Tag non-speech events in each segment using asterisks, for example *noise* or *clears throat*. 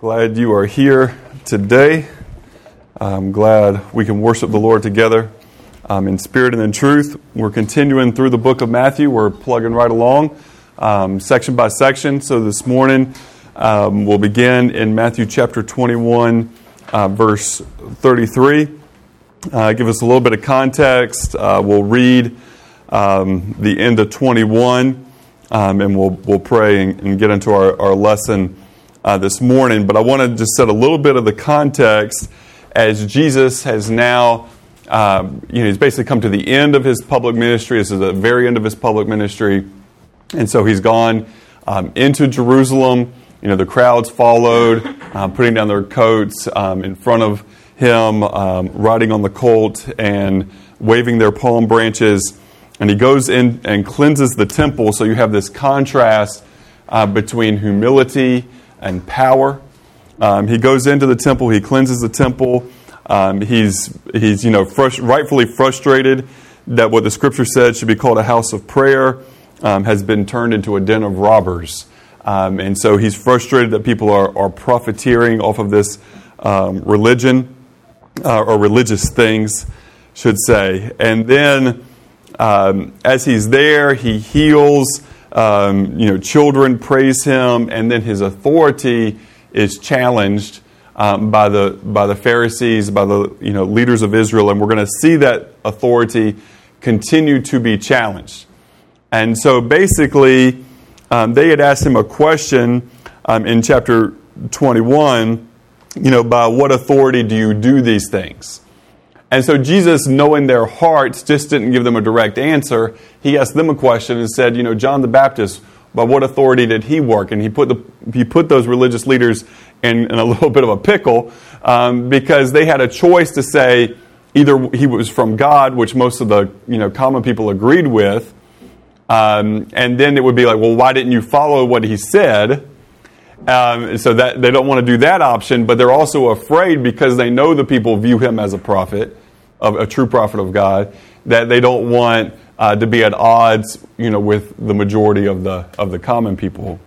Glad you are here today. I'm glad we can worship the Lord together um, in spirit and in truth. We're continuing through the book of Matthew. We're plugging right along, um, section by section. So this morning um, we'll begin in Matthew chapter 21, uh, verse 33. Uh, give us a little bit of context. Uh, we'll read um, the end of 21, um, and we'll, we'll pray and, and get into our, our lesson uh, this morning, but I want to just set a little bit of the context as Jesus has now, um, you know, he's basically come to the end of his public ministry. This is the very end of his public ministry. And so he's gone um, into Jerusalem. You know, the crowds followed, um, putting down their coats um, in front of him, um, riding on the colt and waving their palm branches. And he goes in and cleanses the temple. So you have this contrast uh, between humility and power. Um, he goes into the temple, he cleanses the temple. Um, he's, he's you know, rightfully frustrated that what the scripture said should be called a house of prayer um, has been turned into a den of robbers. Um, and so he's frustrated that people are, are profiteering off of this um, religion uh, or religious things, should say. And then um, as he's there, he heals um, you know, children praise him, and then his authority is challenged um, by the by the Pharisees, by the you know leaders of Israel, and we're going to see that authority continue to be challenged. And so, basically, um, they had asked him a question um, in chapter twenty-one. You know, by what authority do you do these things? And so Jesus, knowing their hearts, just didn't give them a direct answer. He asked them a question and said, you know, John the Baptist, by what authority did he work? And he put, the, he put those religious leaders in, in a *laughs* little bit of a pickle um, because they had a choice to say either he was from God, which most of the you know, common people agreed with, um, and then it would be like, well, why didn't you follow what he said? Um, so that they don't want to do that option, but they're also afraid because they know the people view him as a prophet, of a true prophet of God, that they don't want uh, to be at odds, you know, with the majority of the of the common people.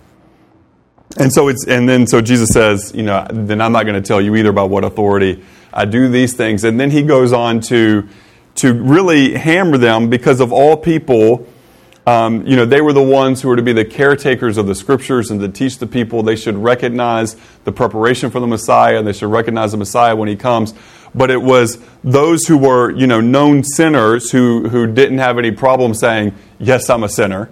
And so it's and then so Jesus says, you know, then I'm not going to tell you either about what authority I do these things. And then he goes on to to really hammer them because of all people um, you know, they were the ones who were to be the caretakers of the scriptures and to teach the people. They should recognize the preparation for the Messiah. And they should recognize the Messiah when he comes. But it was those who were, you know, known sinners who, who didn't have any problem saying, yes, I'm a sinner.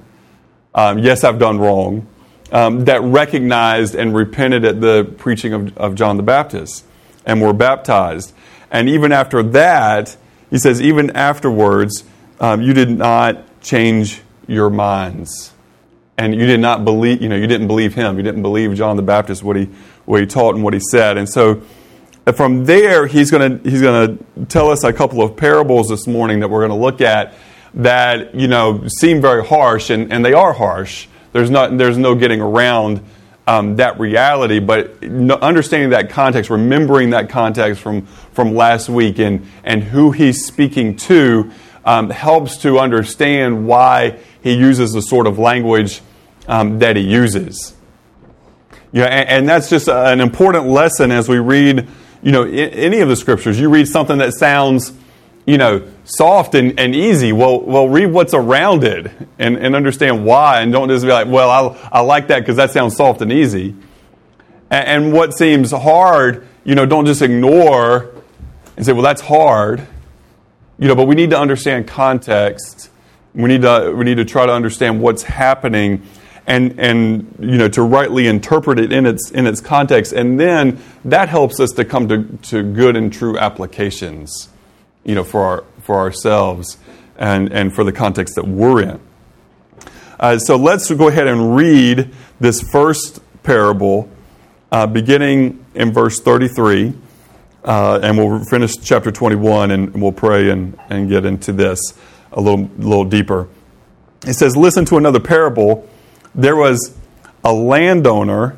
Um, yes, I've done wrong. Um, that recognized and repented at the preaching of, of John the Baptist and were baptized. And even after that, he says, even afterwards, um, you did not change your minds. And you did not believe, you know, you didn't believe him. You didn't believe John the Baptist, what he, what he taught and what he said. And so uh, from there, he's going to he's to tell us a couple of parables this morning that we're going to look at that, you know, seem very harsh, and, and they are harsh. There's, not, there's no getting around um, that reality, but understanding that context, remembering that context from, from last week and, and who he's speaking to um, helps to understand why he uses the sort of language um, that he uses. Yeah, and, and, that's just an important lesson as we read, you know, any of the scriptures. You read something that sounds, you know, soft and, and easy. Well, well, read what's around it and, and understand why, and don't just be like, well, I, I like that because that sounds soft and easy. And, and what seems hard, you know, don't just ignore and say, well, that's hard. You know, but we need to understand context we need to, we need to try to understand what's happening and, and you know, to rightly interpret it in its, in its context. And then that helps us to come to, to good and true applications you know, for, our, for ourselves and, and for the context that we're in. Uh, so let's go ahead and read this first parable, uh, beginning in verse 33. Uh, and we'll finish chapter 21 and we'll pray and, and get into this a little, little deeper. It says, Listen to another parable. There was a landowner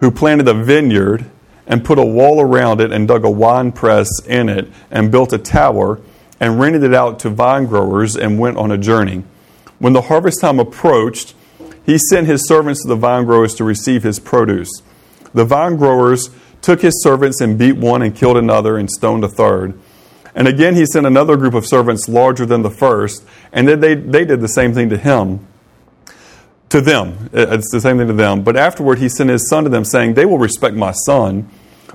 who planted a vineyard and put a wall around it and dug a wine press in it and built a tower and rented it out to vine growers and went on a journey. When the harvest time approached, he sent his servants to the vine growers to receive his produce. The vine growers took his servants and beat one and killed another and stoned a third. And again, he sent another group of servants larger than the first, and then they, they did the same thing to him. To them. Uh, it's the same thing to them. But afterward, he sent his son to them, saying, They will respect my son.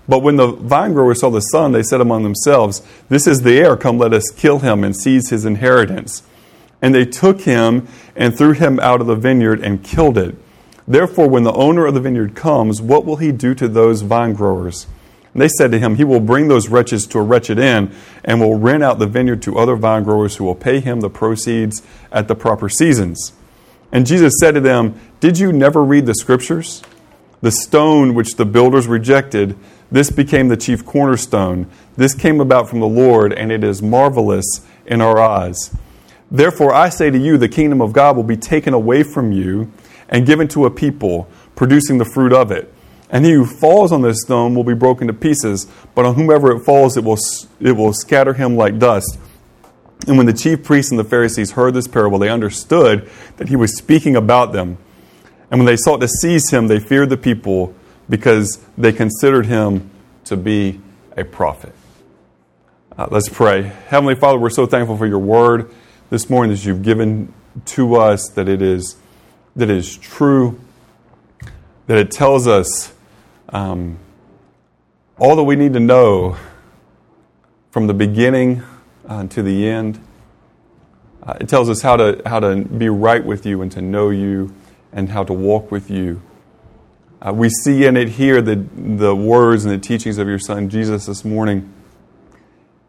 But when the vine growers saw the son, they said among themselves, This is the heir, come let us kill him and seize his inheritance. And they took him and threw him out of the vineyard and killed it. Therefore, when the owner of the vineyard comes, what will he do to those vine growers? And they said to him, He will bring those wretches to a wretched end and will rent out the vineyard to other vine growers who will pay him the proceeds at the proper seasons. And Jesus said to them, Did you never read the scriptures? The stone which the builders rejected, this became the chief cornerstone. This came about from the Lord, and it is marvelous in our eyes. Therefore, I say to you, the kingdom of God will be taken away from you and given to a people, producing the fruit of it. And he who falls on this stone will be broken to pieces, but on whomever it falls, it will, it will scatter him like dust. And when the chief priests and the Pharisees heard this parable, they understood that he was speaking about them. And when they sought to seize him, they feared the people because they considered him to be a prophet. Uh, let's pray. Heavenly Father, we're so thankful for your word this morning that you've given to us, that it is, that it is true, that it tells us um, all that we need to know from the beginning uh, to the end. Uh, it tells us how to, how to be right with you and to know you and how to walk with you. Uh, we see in it here the, the words and the teachings of your Son, Jesus, this morning.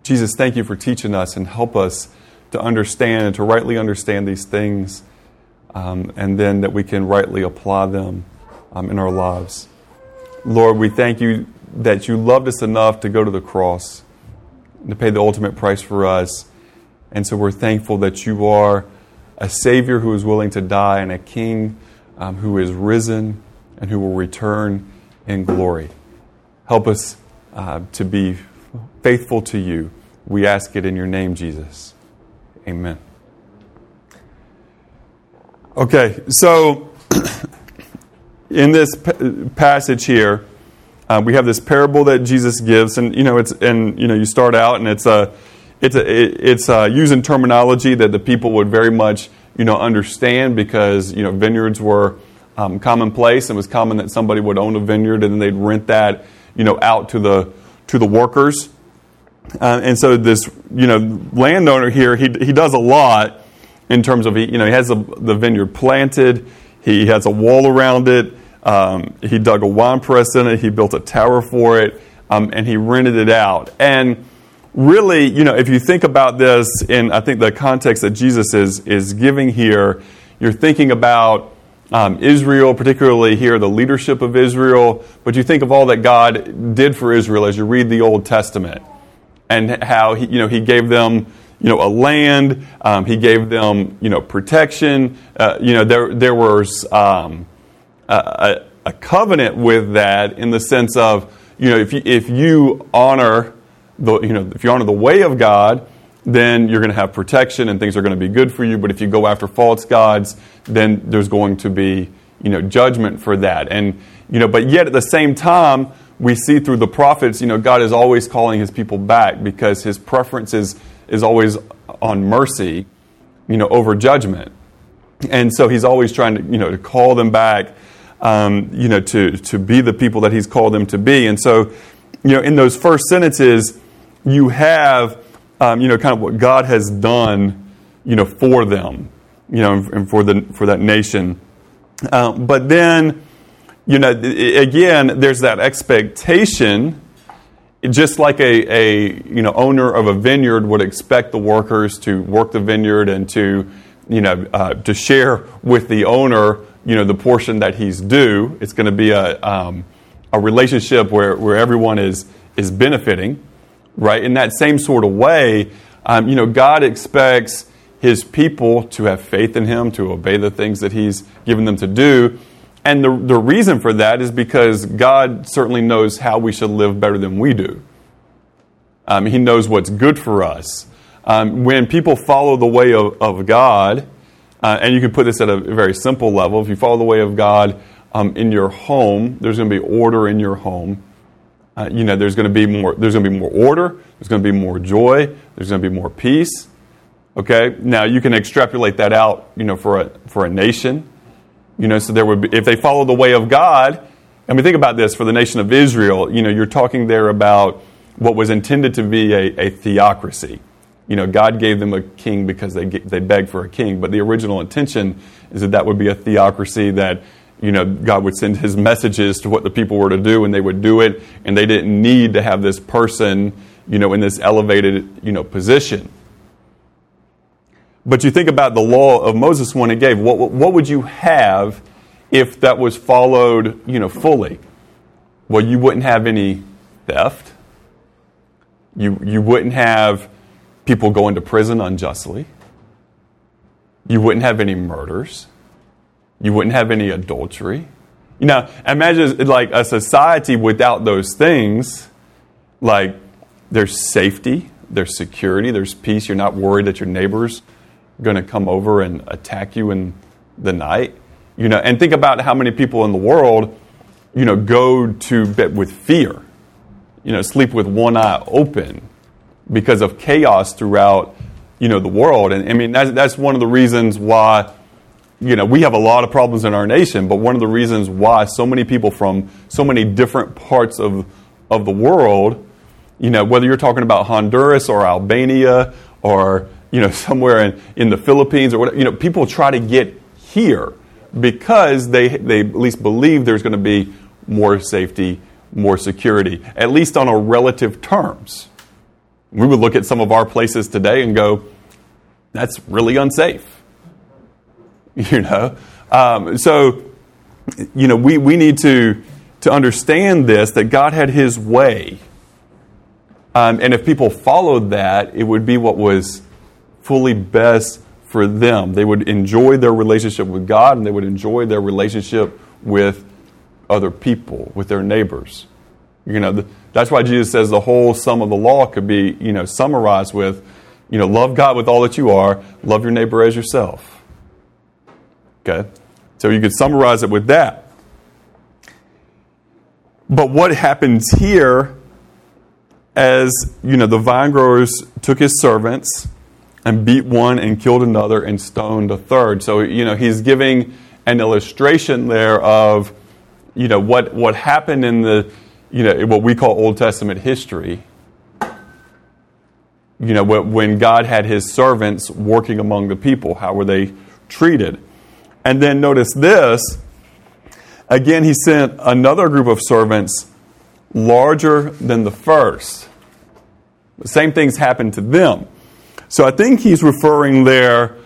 Jesus, thank you for teaching us and help us to understand and to rightly understand these things, um, and then that we can rightly apply them um, in our lives. Lord, we thank you that you loved us enough to go to the cross, to pay the ultimate price for us. And so we're thankful that you are a Savior who is willing to die and a King um, who is risen and who will return in glory. Help us uh, to be faithful to you. We ask it in your name, Jesus. Amen. Okay, so *clears throat* in this passage here, uh, we have this parable that Jesus gives, and you know, it's and you know, you start out, and it's a, it's a, it's a, using terminology that the people would very much you know understand because you know vineyards were um, commonplace. And it was common that somebody would own a vineyard and then they'd rent that you know out to the to the workers. Uh, and so this you know landowner here, he he does a lot in terms of he you know he has a, the vineyard planted, he has a wall around it. Um, he dug a wine press in it. He built a tower for it, um, and he rented it out. And really, you know, if you think about this in, I think the context that Jesus is is giving here, you're thinking about um, Israel, particularly here, the leadership of Israel. But you think of all that God did for Israel as you read the Old Testament, and how he, you know, He gave them you know, a land. Um, he gave them, you know, protection. Uh, you know, there there was um, a, a, covenant with that in the sense of, you know, if you, if you honor the, you know, if you honor the way of God, then you're going to have protection and things are going to be good for you. But if you go after false gods, then there's going to be, you know, judgment for that. And, you know, but yet at the same time, we see through the prophets, you know, God is always calling his people back because his preference is, is always on mercy, you know, over judgment. And so he's always trying to, you know, to call them back um, you know, to, to be the people that he's called them to be. And so, you know, in those first sentences, you have, um, you know, kind of what God has done, you know, for them, you know, and for, the, for that nation. Um, but then, you know, again, there's that expectation, just like a, a, you know, owner of a vineyard would expect the workers to work the vineyard and to, you know, uh, to share with the owner you know the portion that he's due. It's going to be a um, a relationship where where everyone is is benefiting, right? In that same sort of way, um, you know, God expects His people to have faith in Him, to obey the things that He's given them to do. And the, the reason for that is because God certainly knows how we should live better than we do. Um, he knows what's good for us. Um, when people follow the way of, of God, uh, and you can put this at a very simple level. If you follow the way of God, um, in your home. There's going to be order in your home. Uh, you know, there's going to be more. There's going to be more order. There's going to be more joy. There's going to be more peace. Okay. Now you can extrapolate that out. You know, for a for a nation. You know, so there would be if they follow the way of God. I mean, think about this for the nation of Israel. You know, you're talking there about what was intended to be a, a theocracy. You know, God gave them a king because they they begged for a king, but the original intention is that that would be a theocracy that you know, God would send his messages to what the people were to do and they would do it and they didn't need to have this person, you know, in this elevated, you know, position. But you think about the law of Moses when it gave, what, what would you have if that was followed, you know, fully? Well, you wouldn't have any theft. You, you wouldn't have people going to prison unjustly. You wouldn't have any murders. You wouldn't have any adultery. You know, imagine like a society without those things, like there's safety, there's security, there's peace. You're not worried that your neighbor's going to come over and attack you in the night. You know, and think about how many people in the world, you know, go to bed with fear. You know, sleep with one eye open because of chaos throughout, you know, the world. And I mean, that's, that's one of the reasons why you know, we have a lot of problems in our nation, but one of the reasons why so many people from so many different parts of, of the world, you know, whether you're talking about Honduras or Albania or, you know, *laughs* somewhere in, in the Philippines or whatever, you know, people try to get here because they, they at least believe there's going to be more safety, more security, at least on a relative terms. We would look at some of our places today and go, that's really unsafe *laughs* you know? Um, so, you know, we, we need to, to understand this that God had His way. Um, and if people followed that, it would be what was fully best for them. They would enjoy their relationship with God and they would enjoy their relationship with other people, with their neighbors. You know, the, that's why Jesus says the whole sum of the law could be, you know, summarized with, you know, love God with all that you are, love your neighbor as yourself. Okay? So you could summarize it with that. But what happens here as, you know, the vine growers took his servants and beat one and killed another and stoned a third. So, you know, he's giving an illustration there of, you know, what, what happened in the, you know, what we call Old Testament history. You know, when God had his servants working among the people, how were they treated? And then notice this. Again, he sent another group of servants larger than the first. The same things happened to them. So I think he's referring there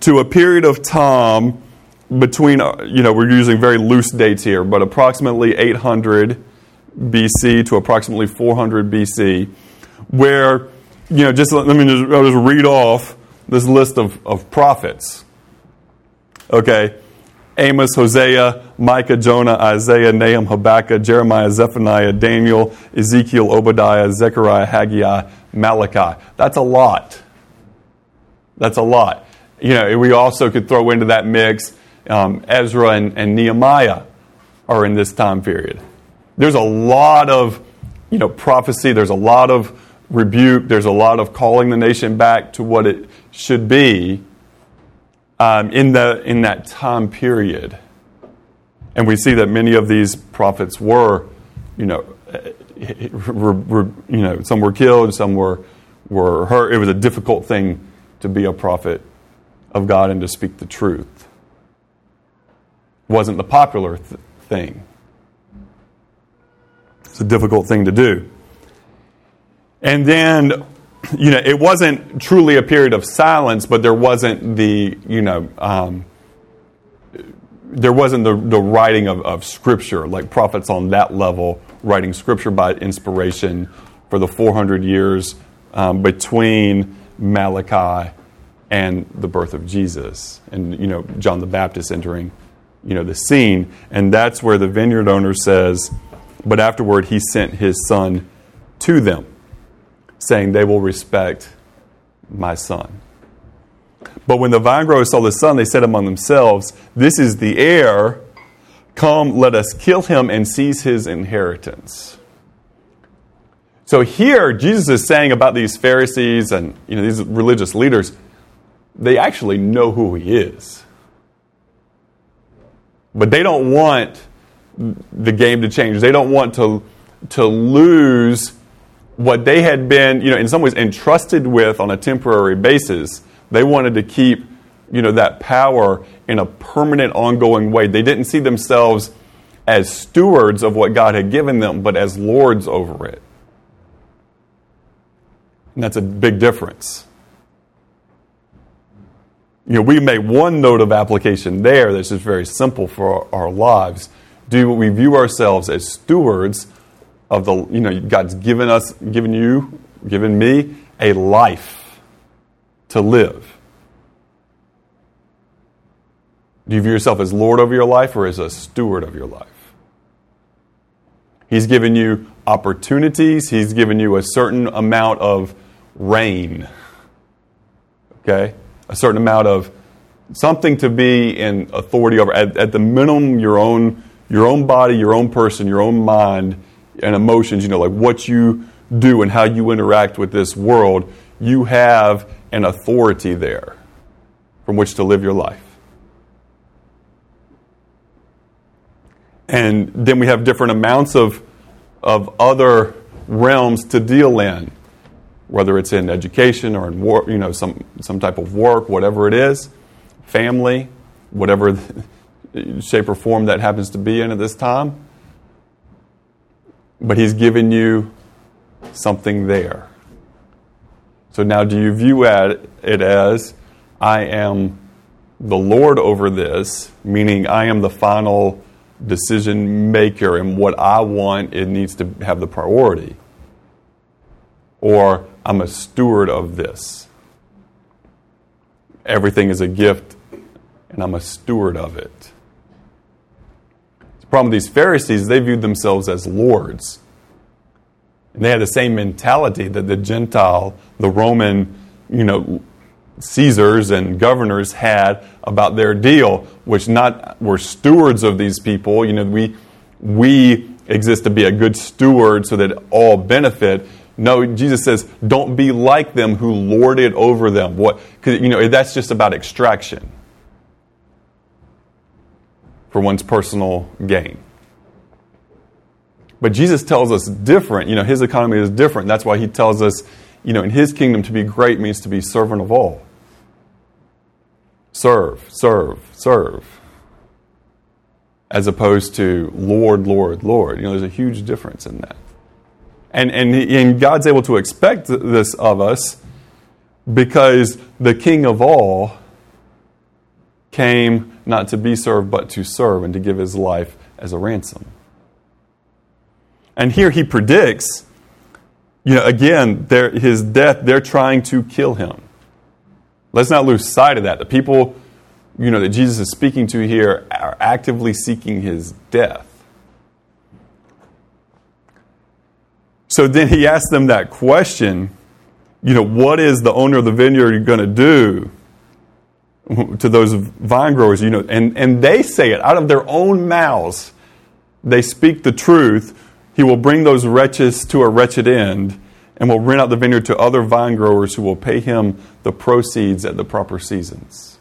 to a period of time between, uh, you know, we're using very loose dates here, but approximately 800 BC to approximately 400 BC, where, you know, just let me just, I'll just read off this list of, of prophets. Okay? Amos, Hosea, Micah, Jonah, Isaiah, Nahum, Habakkuk, Jeremiah, Zephaniah, Daniel, Ezekiel, Obadiah, Zechariah, Haggai, Malachi. That's a lot. That's a lot. You know, we also could throw into that mix um, Ezra and, and Nehemiah are in this time period. There's a lot of, you know, prophecy. There's a lot of rebuke. There's a lot of calling the nation back to what it should be um, in, the, in that time period. And we see that many of these prophets were, you know, were, were, you know, some were killed, some were, were hurt. It was a difficult thing to be a prophet of God and to speak the truth. Wasn't the popular th- thing. It's a difficult thing to do. And then you know, it wasn't truly a period of silence, but there wasn't the, you know, um, there wasn't the, the writing of, of scripture, like prophets on that level writing scripture by inspiration for the 400 years um, between Malachi and the birth of Jesus, and you know John the Baptist entering, you know, the scene, and that's where the vineyard owner says, "But afterward, he sent his son to them." saying they will respect my son. But when the vine growers saw the son, they said among themselves, This is the heir. Come, let us kill him and seize his inheritance. So here, Jesus is saying about these Pharisees and you know, these religious leaders, they actually know who he is. But they don't want the game to change. They don't want to, to lose what they had been, you know, in some ways entrusted with on a temporary basis. They wanted to keep, you know, that power in a permanent, ongoing way. They didn't see themselves as stewards of what God had given them, but as lords over it. And that's a big difference. You know, we make one note of application there that's just very simple for our, our lives. Do we view ourselves as stewards of the, you know, God's given us, given you, given me a life to live. Do you view yourself as Lord over your life or as a steward of your life? He's given you opportunities, He's given you a certain amount of reign. Okay? A certain amount of something to be in authority over. At, at, the minimum, your own, your own body, your own person, your own mind, and emotions, you know, like what you do and how you interact with this world, you have an authority there from which to live your life. And then we have different amounts of, of other realms to deal in, whether it's in education or in war, you know, some, some type of work, whatever it is, family, whatever shape or form that happens to be in at this time. But He's given you something there. So now, do you view it as I am the Lord over this, meaning I am the final decision maker, and what I want, it needs to have the priority. Or I'm a steward of this. Everything is a gift, and I'm a steward of it. Problem with these Pharisees, they viewed themselves as lords. And they had the same mentality that the Gentile, the Roman, you know, Caesars and governors had about their deal, which not were stewards of these people. You know, we we exist to be a good steward so that all benefit. No, Jesus says, don't be like them who lord it over them. What? Because you know that's just about extraction for one's personal gain. But Jesus tells us different. You know, his economy is different. That's why he tells us, you know, in his kingdom to be great means to be servant of all. Serve, serve, serve. As opposed to Lord, Lord, Lord. You know, there's a huge difference in that. And, and, and God's able to expect this of us because the King of all came not to be served, but to serve and to give his life as a ransom. And here he predicts, you know, again, his death, they're trying to kill him. Let's not lose sight of that. The people, you know, that Jesus is speaking to here are actively seeking his death. So then he asks them that question, you know, what is the owner of the vineyard going to do to those vine growers, you know, and, and they say it out of their own mouths. They speak the truth. He will bring those wretches to a wretched end and will rent out the vineyard to other vine growers who will pay him the proceeds at the proper seasons.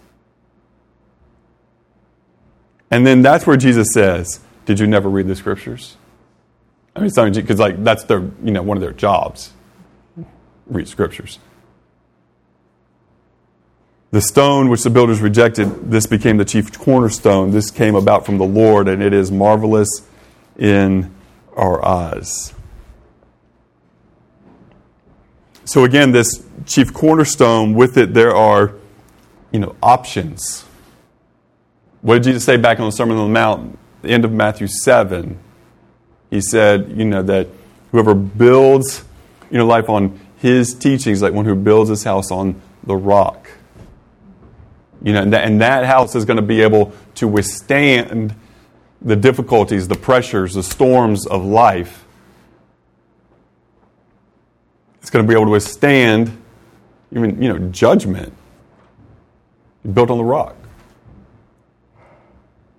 And then that's where Jesus says, Did you never read the scriptures? I mean, something because like that's their, you know, one of their jobs. Read scriptures. The stone which the builders rejected, this became the chief cornerstone. This came about from the Lord, and it is marvelous in our eyes. So again, this chief cornerstone, with it there are, you know, options. What did Jesus say back on the Sermon on the Mount, the end of Matthew 7? He said, you know, that whoever builds, you know, life on his teachings, like one who builds his house on the rock. You know, and that, and that house is going to be able to withstand the difficulties, the pressures, the storms of life it's going to be able to withstand even, you know, judgment built on the rock.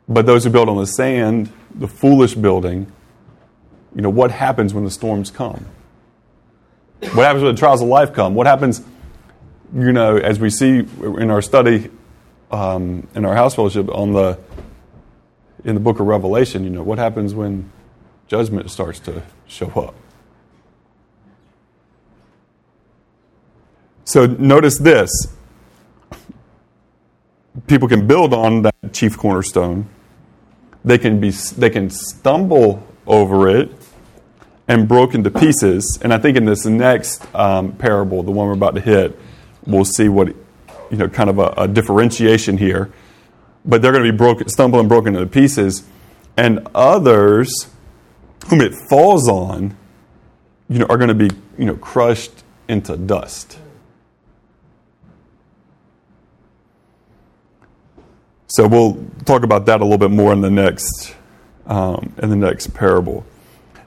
But those who build on the sand, the foolish building, you know, what happens when the storms come? What happens when the trials of life come? What happens, you know, as we see in our study um, in our house fellowship on the in the book of Revelation, you know, what happens when judgment starts to show up? So notice this. People can build on that chief cornerstone. They can be they can stumble over it and broken to pieces. And I think in this next um, parable, the one we're about to hit, we'll see what you know, kind of a, a differentiation here. But they're going to be broken, stumble and broken into pieces, and others whom it falls on, you know, are going to be you know crushed into dust. So we'll talk about that a little bit more in the next um, in the next parable.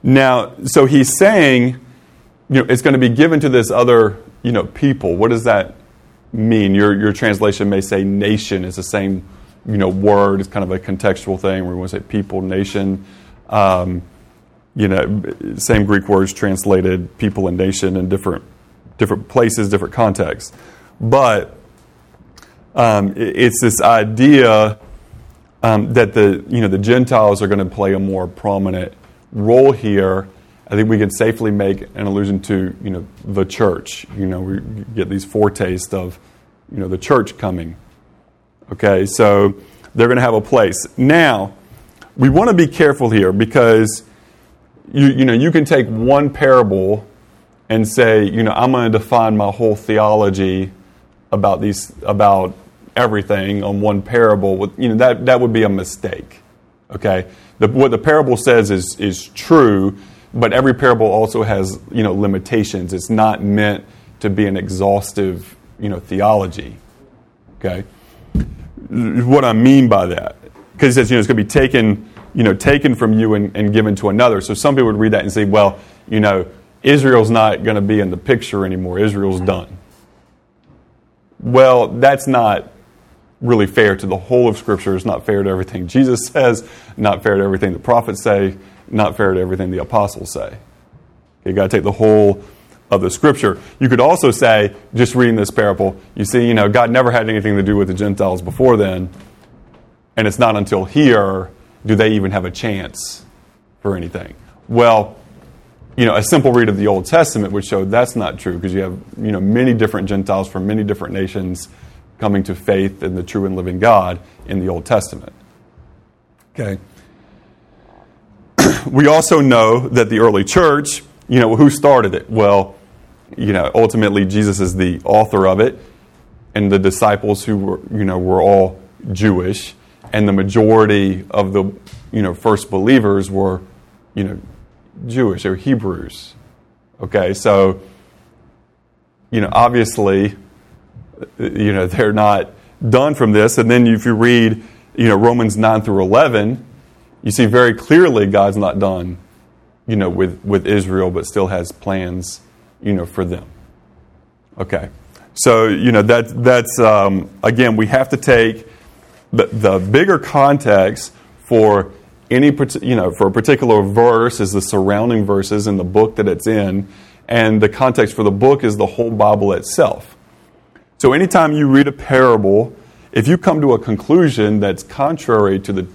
Now, so he's saying, you know, it's going to be given to this other, you know, people. What does that mean? Your your translation may say nation is the same, you know, word. It's kind of a contextual thing. We want to say people, nation. Um, you know, same Greek words translated people and nation in different different places, different contexts. But um, it's this idea um, that the you know the Gentiles are going to play a more prominent role here. I think we can safely make an allusion to you know the church. You know, we get these foretastes of you know the church coming. Okay, so they're going to have a place now. We want to be careful here because you you know you can take one parable and say you know I'm going to define my whole theology about these about everything on one parable, you know, that, that would be a mistake. Okay? The, what the parable says is, is true, but every parable also has, you know, limitations. It's not meant to be an exhaustive, you know, theology. Okay? What I mean by that, because he says, you know, it's going to be taken, you know, taken from you and, and given to another. So some people would read that and say, well, you know, Israel's not going to be in the picture anymore. Israel's done. Well, that's not really fair to the whole of Scripture. It's not fair to everything Jesus says, not fair to everything the prophets say, not fair to everything the apostles say. You got to take the whole of the Scripture. You could also say, just reading this parable, you see, you know, God never had anything to do with the Gentiles before then, and it's not until here do they even have a chance for anything. Well, you know, a simple read of the Old Testament would show that's not true because you have, you know, many different Gentiles from many different nations coming to faith in the true and living God in the Old Testament. Okay. We also know that the early church, you know, who started it? Well, you know, ultimately Jesus is the author of it, and the disciples who were, you know, were all Jewish, and the majority of the, you know, first believers were, you know, Jewish. Were Hebrews. Okay, so, you know, obviously, you know, they're not done from this. And then if you read, you know, Romans 9 through 11, you see very clearly God's not done, you know, with, with Israel, but still has plans, you know, for them. Okay. So, you know, that, that's, um, again, we have to take the, the bigger context for any, you know, for a particular verse is the surrounding verses in the book that it's in, and the context for the book is the whole Bible itself. So anytime you read a parable, if you come to a conclusion that's contrary to the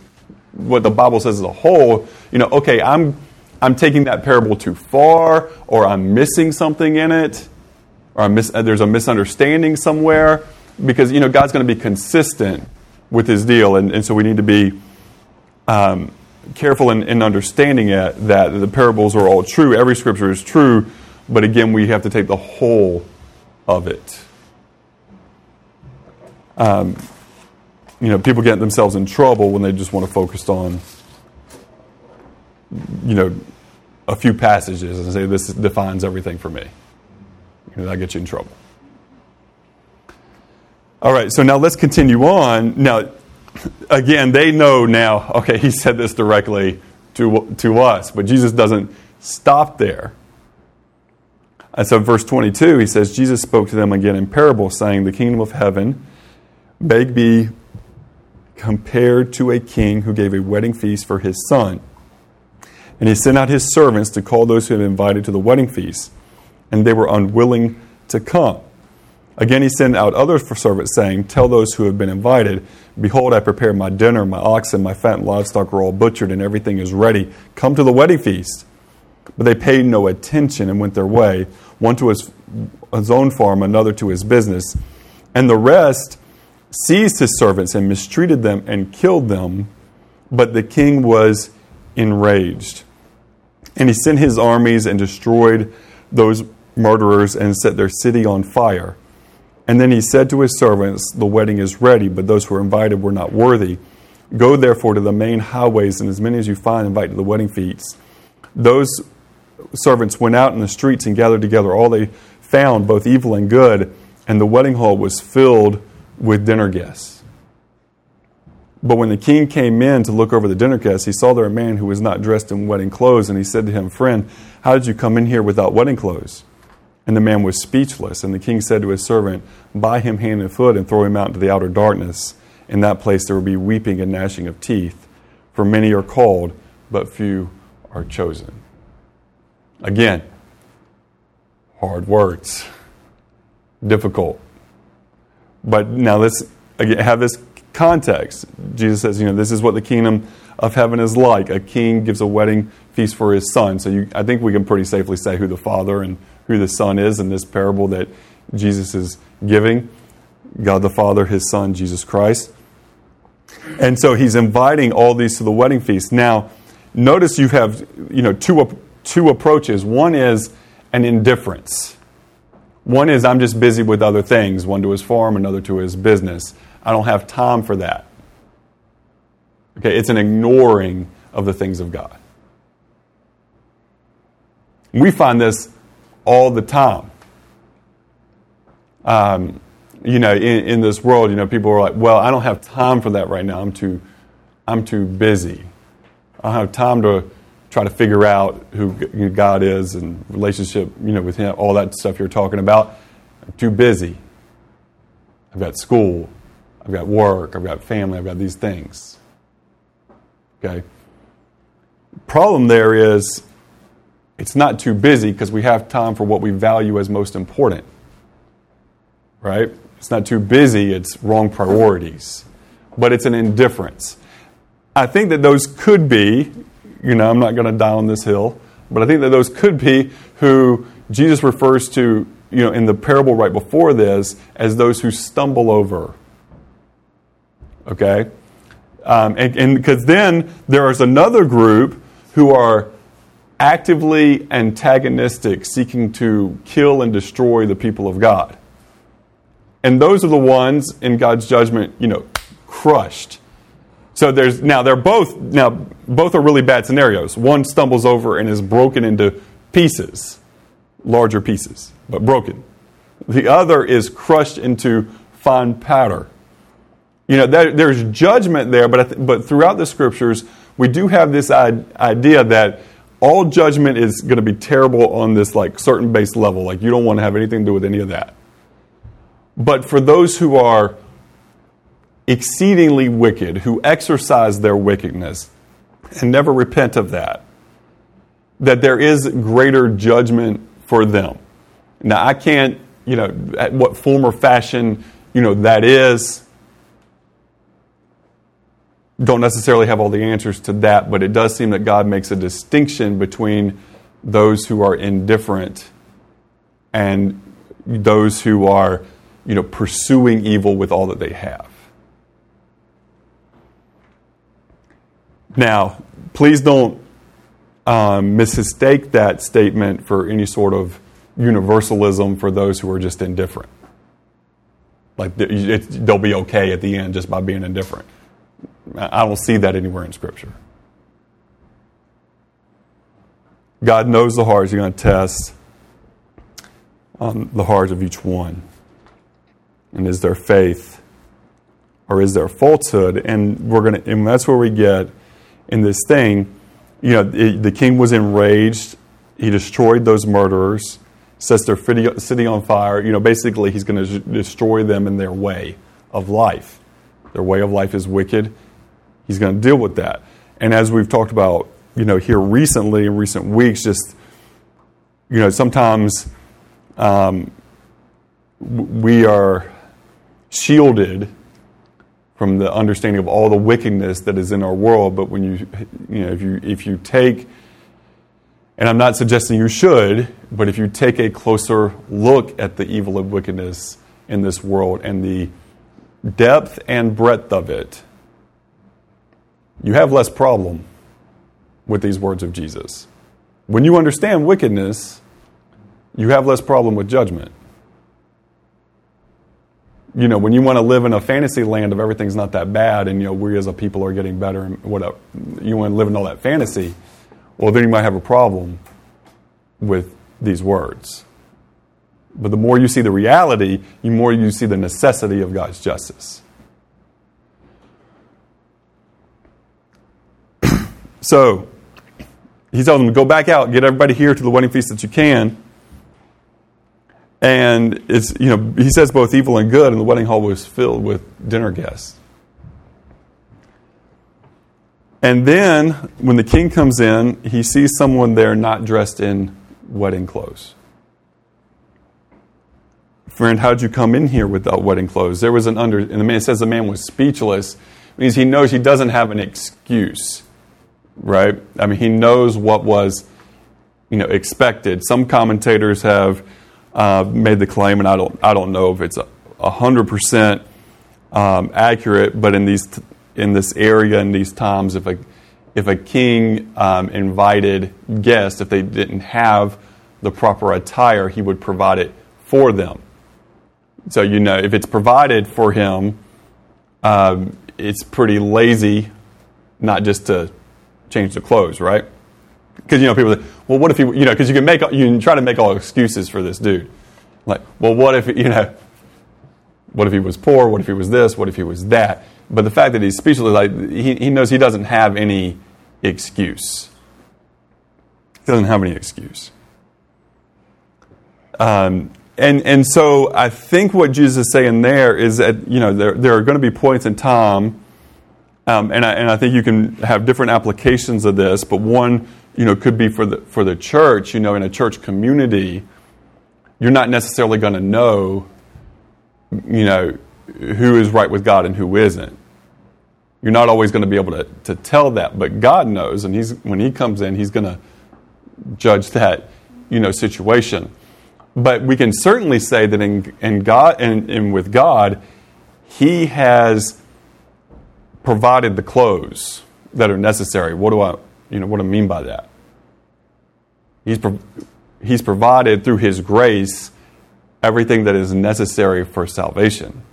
what the Bible says as a whole, you know, okay, I'm I'm taking that parable too far, or I'm missing something in it, or mis- there's a misunderstanding somewhere, because you know God's going to be consistent with His deal, and, and so we need to be um, careful in, in understanding it that the parables are all true. Every scripture is true, but again, we have to take the whole of it um, you know, people get themselves in trouble when they just want to focus on, you know, a few passages and say this defines everything for me. You know, that gets you in trouble. All right, so now let's continue on. Now, again, they know now, okay, he said this directly to, to us, but Jesus doesn't stop there. And so, verse 22, he says, Jesus spoke to them again in parable, saying, The kingdom of heaven may be compared to a king who gave a wedding feast for his son. And he sent out his servants to call those who had been invited to the wedding feast, and they were unwilling to come. Again, he sent out other servants, saying, Tell those who have been invited, Behold, I prepared my dinner, my oxen, my fat and livestock are all butchered, and everything is ready. Come to the wedding feast. But they paid no attention and went their way, one to his, his own farm, another to his business. And the rest seized his servants and mistreated them and killed them. But the king was enraged. And he sent his armies and destroyed those murderers and set their city on fire. And then he said to his servants, The wedding is ready, but those who were invited were not worthy. Go therefore to the main highways, and as many as you find, invite to the wedding feasts. Those servants went out in the streets and gathered together all they found, both evil and good, and the wedding hall was filled with dinner guests. But when the king came in to look over the dinner guests, he saw there a man who was not dressed in wedding clothes, and he said to him, Friend, how did you come in here without wedding clothes? And the man was speechless. And the king said to his servant, Buy him hand and foot and throw him out into the outer darkness. In that place there will be weeping and gnashing of teeth. For many are called, but few are chosen. Again, hard words, difficult. But now let's again, have this context. Jesus says, you know, this is what the kingdom of heaven is like. A king gives a wedding feast for his son. So you, I think we can pretty safely say who the father and who the Son is in this parable that Jesus is giving God the Father, His Son, Jesus Christ. And so He's inviting all these to the wedding feast. Now, notice you have you know, two, two approaches. One is an indifference. One is I'm just busy with other things, one to his farm, another to his business. I don't have time for that. Okay, it's an ignoring of the things of God. We find this all the time. Um, you know, in, in this world, you know, people are like, well, I don't have time for that right now. I'm too, I'm too busy. I don't have time to try to figure out who God is and relationship, you know, with Him, all that stuff you're talking about. I'm too busy. I've got school. I've got work. I've got family. I've got these things. Okay. Problem there is it's not too busy because we have time for what we value as most important. Right? It's not too busy, it's wrong priorities. But it's an indifference. I think that those could be, you know, I'm not going to die on this hill, but I think that those could be who Jesus refers to, you know, in the parable right before this as those who stumble over. Okay? Um, and because then there is another group who are actively antagonistic, seeking to kill and destroy the people of God. And those are the ones in God's judgment, you know, crushed. So there's now they're both now both are really bad scenarios. One stumbles over and is broken into pieces, larger pieces, but broken. The other is crushed into fine powder. You know, there, there's judgment there, but but throughout the scriptures, we do have this idea that all judgment is going to be terrible on this like certain base level. Like you don't want to have anything to do with any of that. But for those who are exceedingly wicked, who exercise their wickedness and never repent of that, that there is greater judgment for them. Now I can't, you know, at what form or fashion, you know, that is don't necessarily have all the answers to that, but it does seem that God makes a distinction between those who are indifferent and those who are, you know, pursuing evil with all that they have. Now, please don't um, mistake that statement for any sort of universalism for those who are just indifferent. Like they'll be okay at the end just by being indifferent. I don't see that anywhere in Scripture. God knows the hearts. He's going to test on the hearts of each one. And is there faith or is there falsehood? And we're going to, and that's where we get in this thing. You know, it, the king was enraged. He destroyed those murderers, sets their city on fire. You know, basically, he's going to destroy them in their way of life Their way of life is wicked. He's going to deal with that. And as we've talked about, you know, here recently in recent weeks, just you know, sometimes um, we are shielded from the understanding of all the wickedness that is in our world. But when you, you know, if you if you take, and I'm not suggesting you should, but if you take a closer look at the evil of wickedness in this world and the depth and breadth of it, you have less problem with these words of Jesus. When you understand wickedness, you have less problem with judgment you know, when you want to live in a fantasy land of everything's not that bad and, you know, we as a people are getting better and whatever, you want to live in all that fantasy, well, then you might have a problem with these words. But the more you see the reality, the more you see the necessity of God's justice. *clears throat* so, he tells them, go back out, get everybody here to the wedding feast that you can. And it's, you know, he says both evil and good, and the wedding hall was filled with dinner guests. And then, when the king comes in, he sees someone there not dressed in wedding clothes. Friend, how'd you come in here without wedding clothes? There was an under, and the man says the man was speechless. It means he knows he doesn't have an excuse, right? I mean, he knows what was, you know, expected. Some commentators have uh, made the claim, and I don't, I don't know if it's hundred percent um, accurate, but in these, in this area, in these times, if a, if a king um, invited guests, if they didn't have the proper attire, he would provide it for them. So you know, if it's provided for him, um, it's pretty lazy, not just to change the clothes, right? Because you know people, say, well, what if you, you know, because you can make you can try to make all excuses for this dude. Like, well, what if you know, what if he was poor? What if he was this? What if he was that? But the fact that he's speechless, like he, he knows he doesn't have any excuse. He doesn't have any excuse. Um, and and so I think what Jesus is saying there is that you know there there are going to be points in time, um, and I and I think you can have different applications of this, but one you know, could be for the, for the church, you know, in a church community, you're not necessarily going to know, you know, who is right with God and who isn't. You're not always going to be able to, to tell that, but God knows, and he's, when He comes in, He's going to judge that, you know, situation. But we can certainly say that in, in God and, and with God, He has provided the clothes that are necessary. What do I you know what I mean by that? He's, he's provided through His grace everything that is necessary for salvation.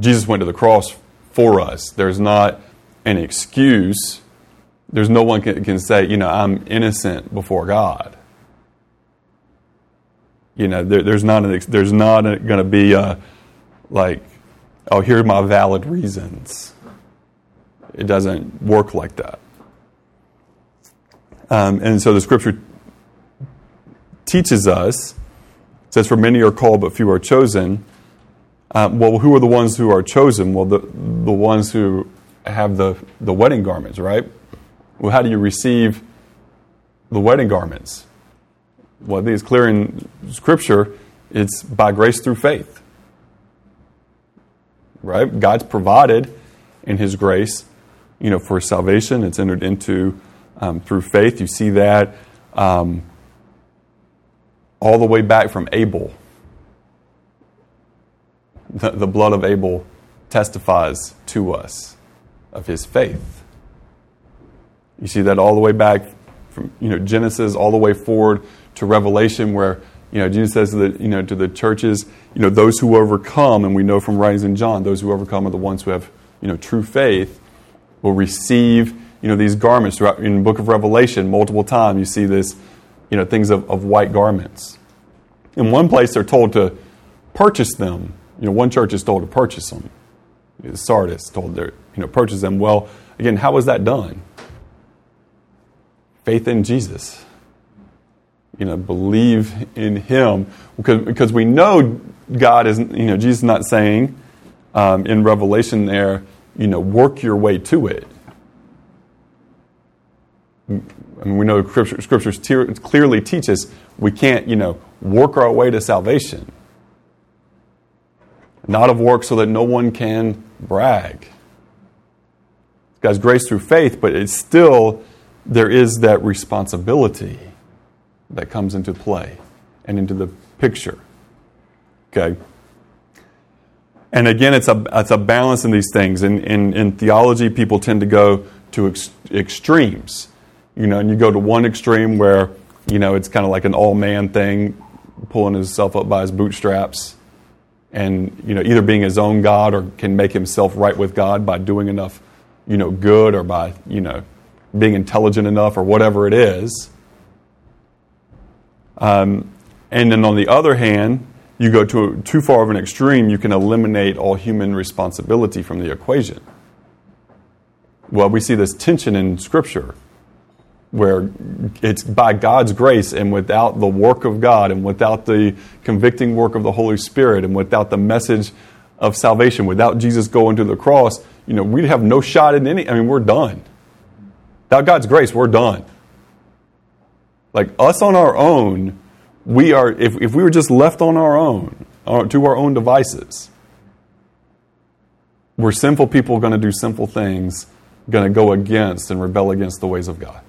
Jesus went to the cross for us. There's not an excuse. There's no one can, can say, you know, I'm innocent before God. You know, there, there's not an, there's not going to be a, like, oh, here are my valid reasons. It doesn't work like that. Um, and so the scripture teaches us, says, For many are called, but few are chosen. Um, well, who are the ones who are chosen? Well, the, the ones who have the, the wedding garments, right? Well, how do you receive the wedding garments? Well, I think it's clear in Scripture it's by grace through faith. Right? God's provided in His grace you know, for salvation. It's entered into um, through faith. You see that um, all the way back from Abel. The, the blood of Abel testifies to us of his faith. You see that all the way back from you know Genesis all the way forward to Revelation, where you know Jesus says that you know to the churches, you know those who overcome, and we know from writings in John, those who overcome are the ones who have you know true faith will receive you know these garments throughout in the book of revelation multiple times you see this you know things of, of white garments. In one place they're told to purchase them. You know one church is told to purchase them. Sardis told to you know purchase them. Well again how was that done? Faith in jesus. You know, believe in Him. Because, because we know God is, you know, Jesus is not saying um, in Revelation there, you know, work your way to it. I mean, we know scripture, scriptures te- clearly teach us we can't, you know, work our way to salvation. Not of work so that no one can brag. God's grace through faith, but it's still, there is that responsibility that comes into play and into the picture. Okay? And again, it's a, it's a balance in these things. In, in, in theology, people tend to go to ex- extremes. You know, and you go to one extreme where, you know, it's kind of like an all man thing, pulling himself up by his bootstraps and, you know, either being his own God or can make himself right with God by doing enough, you know, good or by, you know, being intelligent enough or whatever it is. Um, and then on the other hand, you go to too far of an extreme, you can eliminate all human responsibility from the equation. Well, we see this tension in Scripture where it's by God's grace and without the work of God and without the convicting work of the Holy Spirit and without the message of salvation, without Jesus going to the cross, you know, we'd have no shot in any, I mean, we're done. Without God's grace, we're done. Like us on our own, we are, if, if we were just left on our own, uh, to our own devices, we're sinful people going to do sinful things, going to go against and rebel against the ways of God.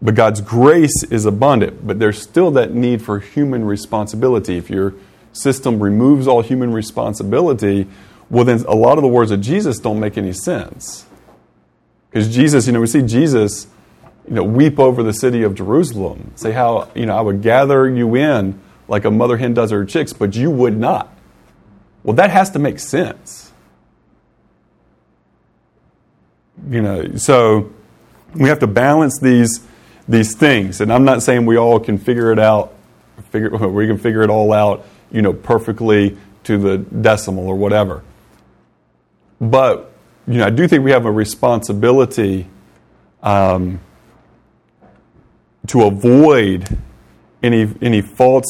But God's grace is abundant, but there's still that need for human responsibility. If your system removes all human responsibility, well, then a lot of the words of Jesus don't make any sense. Because Jesus, you know, we see Jesus, you know, weep over the city of Jerusalem, say how, you know, I would gather you in like a mother hen does her chicks, but you would not. Well, that has to make sense. You know, so we have to balance these these things. And I'm not saying we all can figure it out, figure, *laughs* we can figure it all out, you know, perfectly to the decimal or whatever. But, you know, I do think we have a responsibility um, to avoid any, any false,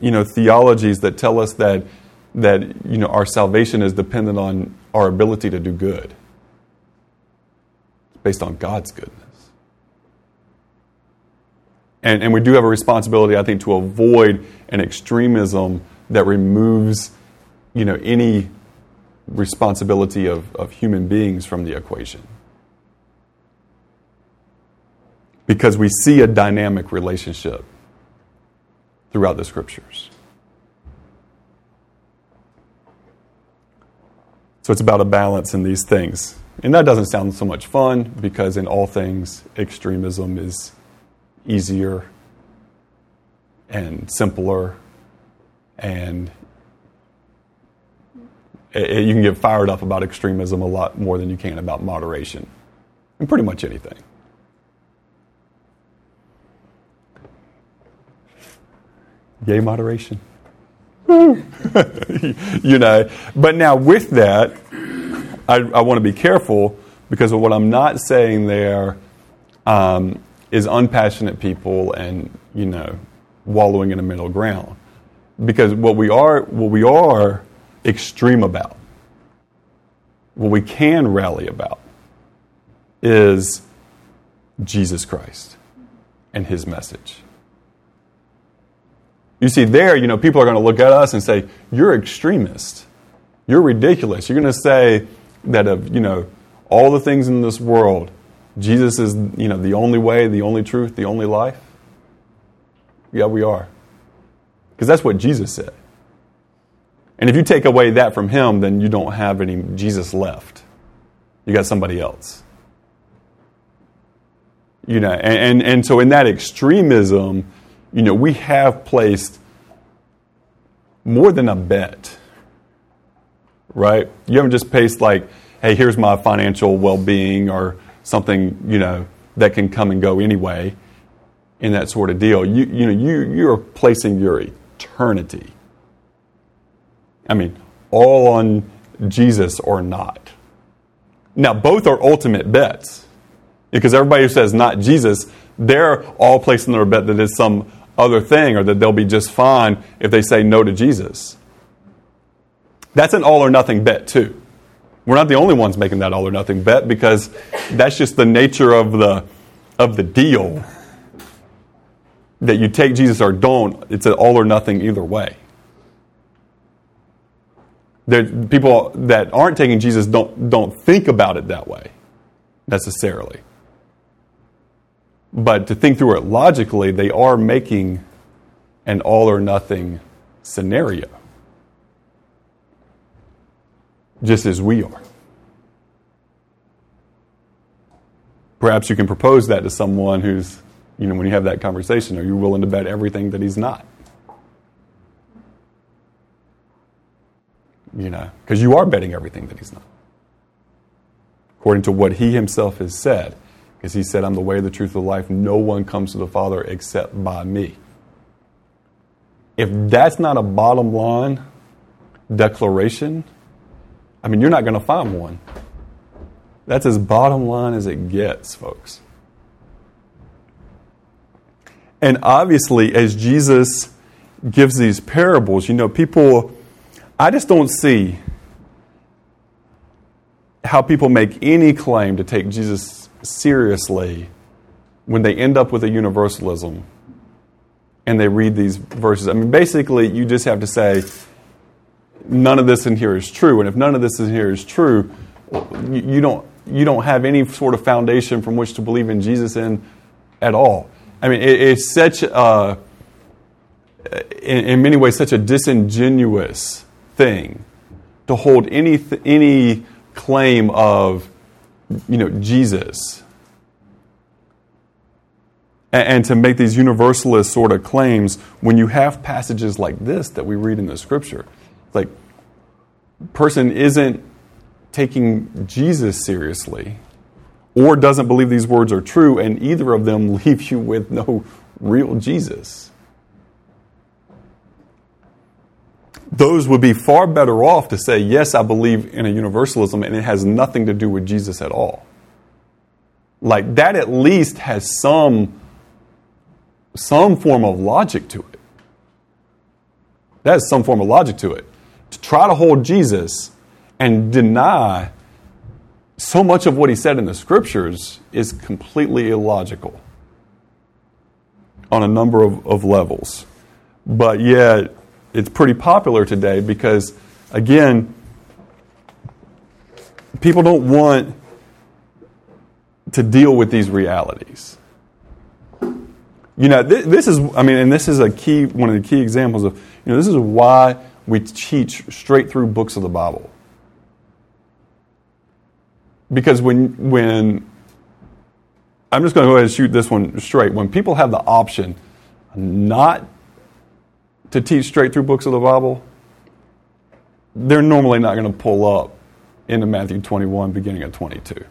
you know, theologies that tell us that, that, you know, our salvation is dependent on our ability to do good. It's based on God's goodness. And, and we do have a responsibility, I think, to avoid an extremism that removes you know, any responsibility of, of human beings from the equation. Because we see a dynamic relationship throughout the scriptures. So it's about a balance in these things. And that doesn't sound so much fun because, in all things, extremism is easier and simpler and it, you can get fired up about extremism a lot more than you can about moderation and pretty much anything. Yay, moderation. *laughs* you know, but now with that, I, I want to be careful because what I'm not saying there um, is unpassionate people and you know wallowing in a middle ground because what we are what we are extreme about what we can rally about is Jesus Christ and his message. You see, there, you know, people are going to look at us and say, You're extremist. You're ridiculous. You're going to say that of, you know, all the things in this world, Jesus is, you know, the only way, the only truth, the only life? Yeah, we are. Because that's what Jesus said. And if you take away that from him, then you don't have any Jesus left. You got somebody else. You know, and, and, and so in that extremism, you know, we have placed more than a bet. Right? You haven't just placed like, hey, here's my financial well being or something, you know, that can come and go anyway in that sort of deal. You, you know, you, you're placing your eternity. I mean, all on Jesus or not. Now, both are ultimate bets. Because everybody who says not Jesus, they're all placing their bet that it's some other thing or that they'll be just fine if they say no to Jesus. That's an all or nothing bet, too. We're not the only ones making that all or nothing bet because that's just the nature of the, of the deal. That you take Jesus or don't, it's an all or nothing either way. There, people that aren't taking Jesus don't, don't think about it that way necessarily. But to think through it logically, they are making an all or nothing scenario, just as we are. Perhaps you can propose that to someone who's, you know, when you have that conversation, are you willing to bet everything that he's not? You know, because you are betting everything that he's not. According to what he himself has said. Because he said, I'm the way, the truth, the life. No one comes to the Father except by me. If that's not a bottom line declaration, I mean, you're not going to find one. That's as bottom line as it gets, folks. And obviously, as Jesus gives these parables, you know, people, I just don't see how people make any claim to take Jesus seriously when they end up with a universalism and they read these verses. I mean, basically, you just have to say, none of this in here is true. And if none of this in here is true, you don't, you don't have any sort of foundation from which to believe in Jesus in at all. I mean, it's such a, in, in many ways, such a disingenuous thing to hold any, any claim of you know, Jesus. And, and to make these universalist sort of claims when you have passages like this that we read in the scripture. Like, person isn't taking Jesus seriously or doesn't believe these words are true, and either of them *laughs* leave you with no real Jesus. Those would be far better off to say, yes, I believe in a universalism and it has nothing to do with Jesus at all. Like that at least has some, some form of logic to it. That has some form of logic to it. To try to hold Jesus and deny so much of what he said in the scriptures is completely illogical on a number of, of levels. But yet, it's pretty popular today because, again, people don't want to deal with these realities. You know, this, is, I mean, and this is a key, one of the key examples of, you know, this is why we teach straight through books of the Bible. Because when, when, I'm just going to go ahead and shoot this one straight. When people have the option not to teach straight through books of the Bible, they're normally not going to pull up into Matthew 21, beginning at 22.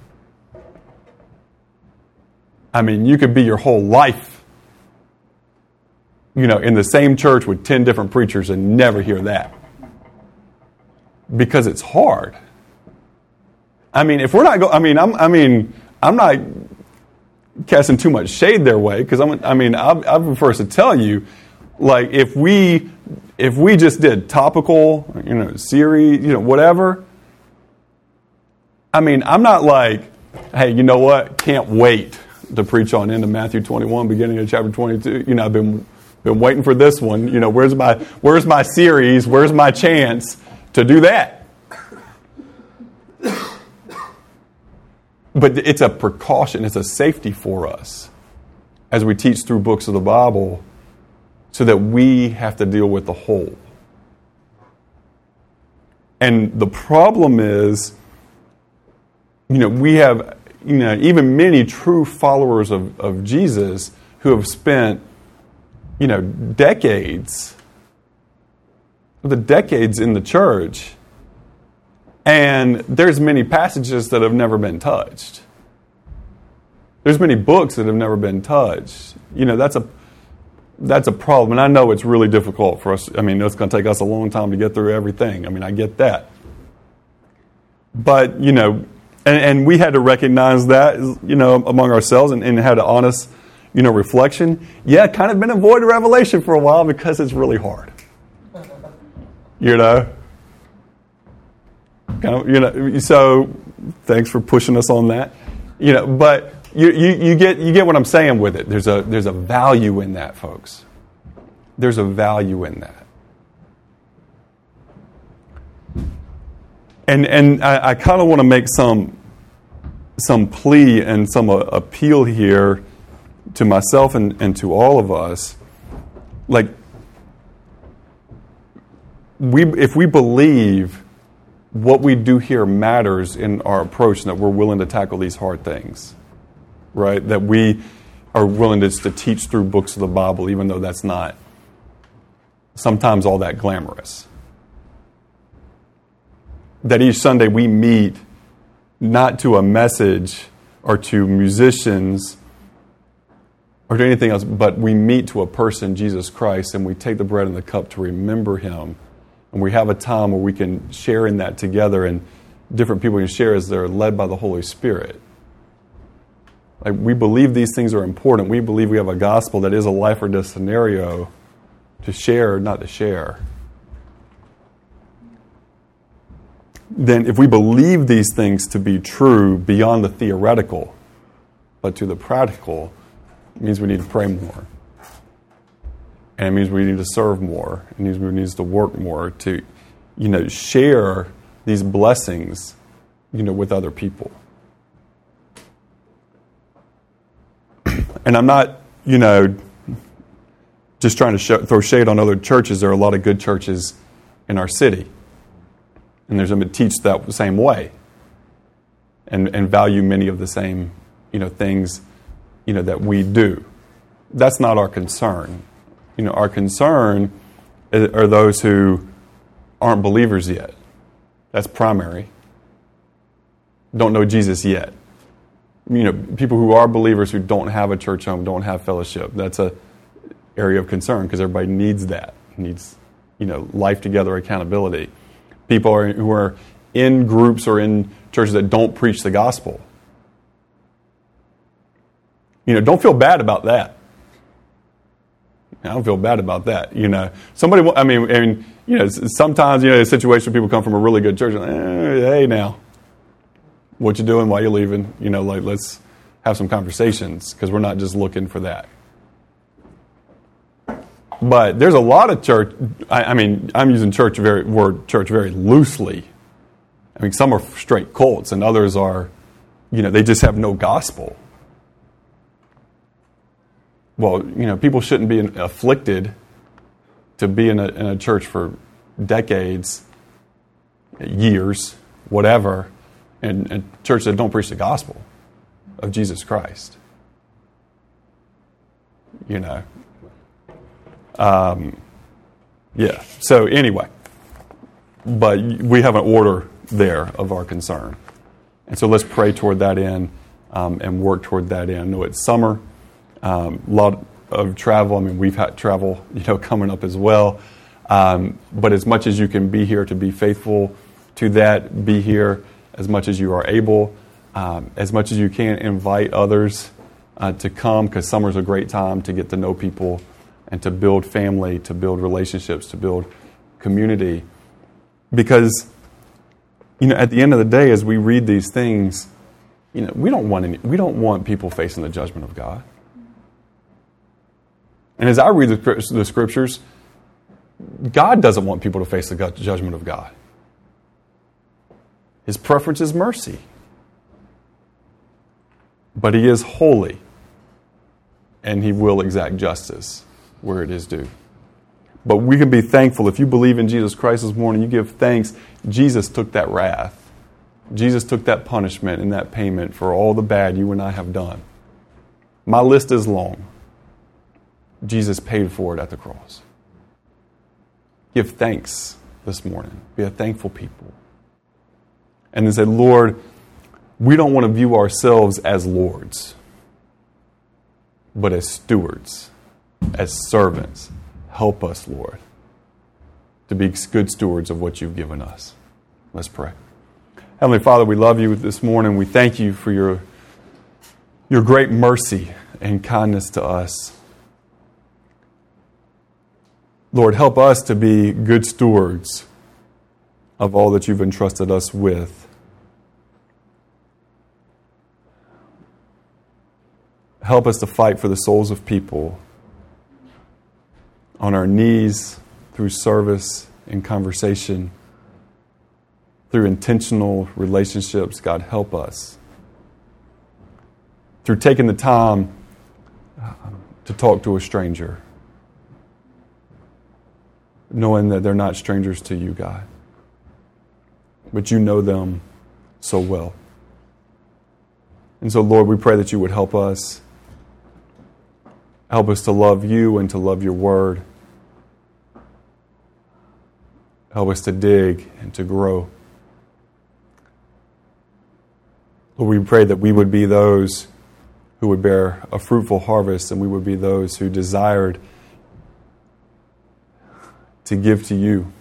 I mean, you could be your whole life, you know, in the same church with 10 different preachers and never hear that. Because it's hard. I mean, if we're not going, I mean, I'm, I mean, I'm not casting too much shade their way because I'm, I mean, I'm, I'm first to tell you like if we if we just did topical, you know, series, you know, whatever. I mean, I'm not like, hey, you know what? Can't wait to preach on into Matthew 21, beginning of chapter 22. You know, I've been been waiting for this one. You know, where's my where's my series? Where's my chance to do that? But it's a precaution, it's a safety for us as we teach through books of the Bible so that we have to deal with the whole. And the problem is, you know, we have, you know, even many true followers of, of Jesus who have spent, you know, decades, the decades in the church, and there's many passages that have never been touched. There's many books that have never been touched. You know, that's a that's a problem. And I know it's really difficult for us. I mean, it's going to take us a long time to get through everything. I mean, I get that. But, you know, And, and we had to recognize that, you know, among ourselves and, and had an honest, you know, reflection. Yeah, kind of been a void revelation for a while because it's really hard. You know? Kind of, you know, so thanks for pushing us on that. You know, but you, you, you, get, you get what I'm saying with it. There's a, there's a value in that, folks. There's a value in that. And, and I, I kind of want to make some, some plea and some uh, appeal here to myself and, and to all of us. Like, we, if we believe what we do here matters in our approach and that we're willing to tackle these hard things, right? That we are willing to, to teach through books of the Bible, even though that's not sometimes all that glamorous. That each Sunday we meet not to a message or to musicians or to anything else, but we meet to a person, Jesus Christ, and we take the bread and the cup to remember him. And we have a time where we can share in that together, and different people can share as they're led by the Holy Spirit. We believe these things are important. We believe we have a gospel that is a life or death scenario to share, not to share. Then, if we believe these things to be true beyond the theoretical, but to the practical, it means we need to pray more. And it means we need to serve more. It means we need to work more to, you know, share these blessings, you know, with other people. And I'm not, you know, just trying to show, throw shade on other churches. There are a lot of good churches in our city. And there's some that teach that same way and, and value many of the same, you know, things, you know, that we do. That's not our concern. You know, our concern are those who aren't believers yet. That's primary. Don't know Jesus yet. You know, people who are believers who don't have a church home, don't have fellowship. That's a area of concern because everybody needs that. Needs, you know, life together accountability. People are, who are in groups or in churches that don't preach the gospel. You know, don't feel bad about that. I don't feel bad about that. You know, somebody. I mean, I mean, you know, sometimes you know, a situation people come from a really good church. And, eh, hey, now, what you're doing? Why you're leaving? You know, like let's have some conversations because we're not just looking for that. But there's a lot of church. I, I mean, I'm using church very word church very loosely. I mean, some are straight cults, and others are, you know, they just have no gospel well, you know, people shouldn't be afflicted to be in a, in a church for decades, years, whatever, and, and churches that don't preach the gospel of Jesus Christ. You know. Um, yeah. So, anyway, but we have an order there of our concern. And so let's pray toward that end um, and work toward that end. I know it's summer. Um, a lot of travel. I mean, we've had travel, you know, coming up as well. Um, but as much as you can be here to be faithful to that, be here as much as you are able, um, as much as you can invite others uh, to come because summer's a great time to get to know people and to build family, to build relationships, to build community. Because, you know, at the end of the day, as we read these things, you know, we don't want any, we don't want people facing the judgment of God. And as I read the, the scriptures, God doesn't want people to face the judgment of God. His preference is mercy. But He is holy, and He will exact justice where it is due. But we can be thankful. If you believe in Jesus Christ this morning, you give thanks. Jesus took that wrath. Jesus took that punishment and that payment for all the bad you and I have done. My list is long. Jesus paid for it at the cross. Give thanks this morning. Be a thankful people. And then say, Lord, we don't want to view ourselves as lords, but as stewards, as servants. Help us, Lord, to be good stewards of what you've given us. Let's pray. Heavenly Father, we love you this morning. We thank you for your, your great mercy and kindness to us. Lord, help us to be good stewards of all that you've entrusted us with. Help us to fight for the souls of people on our knees, through service and conversation, through intentional relationships. God, help us. Through taking the time to talk to a stranger knowing that they're not strangers to you, God. But you know them so well. And so, Lord, we pray that you would help us. Help us to love you and to love your word. Help us to dig and to grow. Lord, we pray that we would be those who would bear a fruitful harvest and we would be those who desired to give to you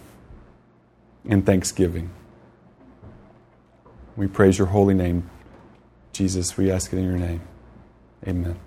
in thanksgiving. We praise your holy name. Jesus, we ask it in your name. Amen.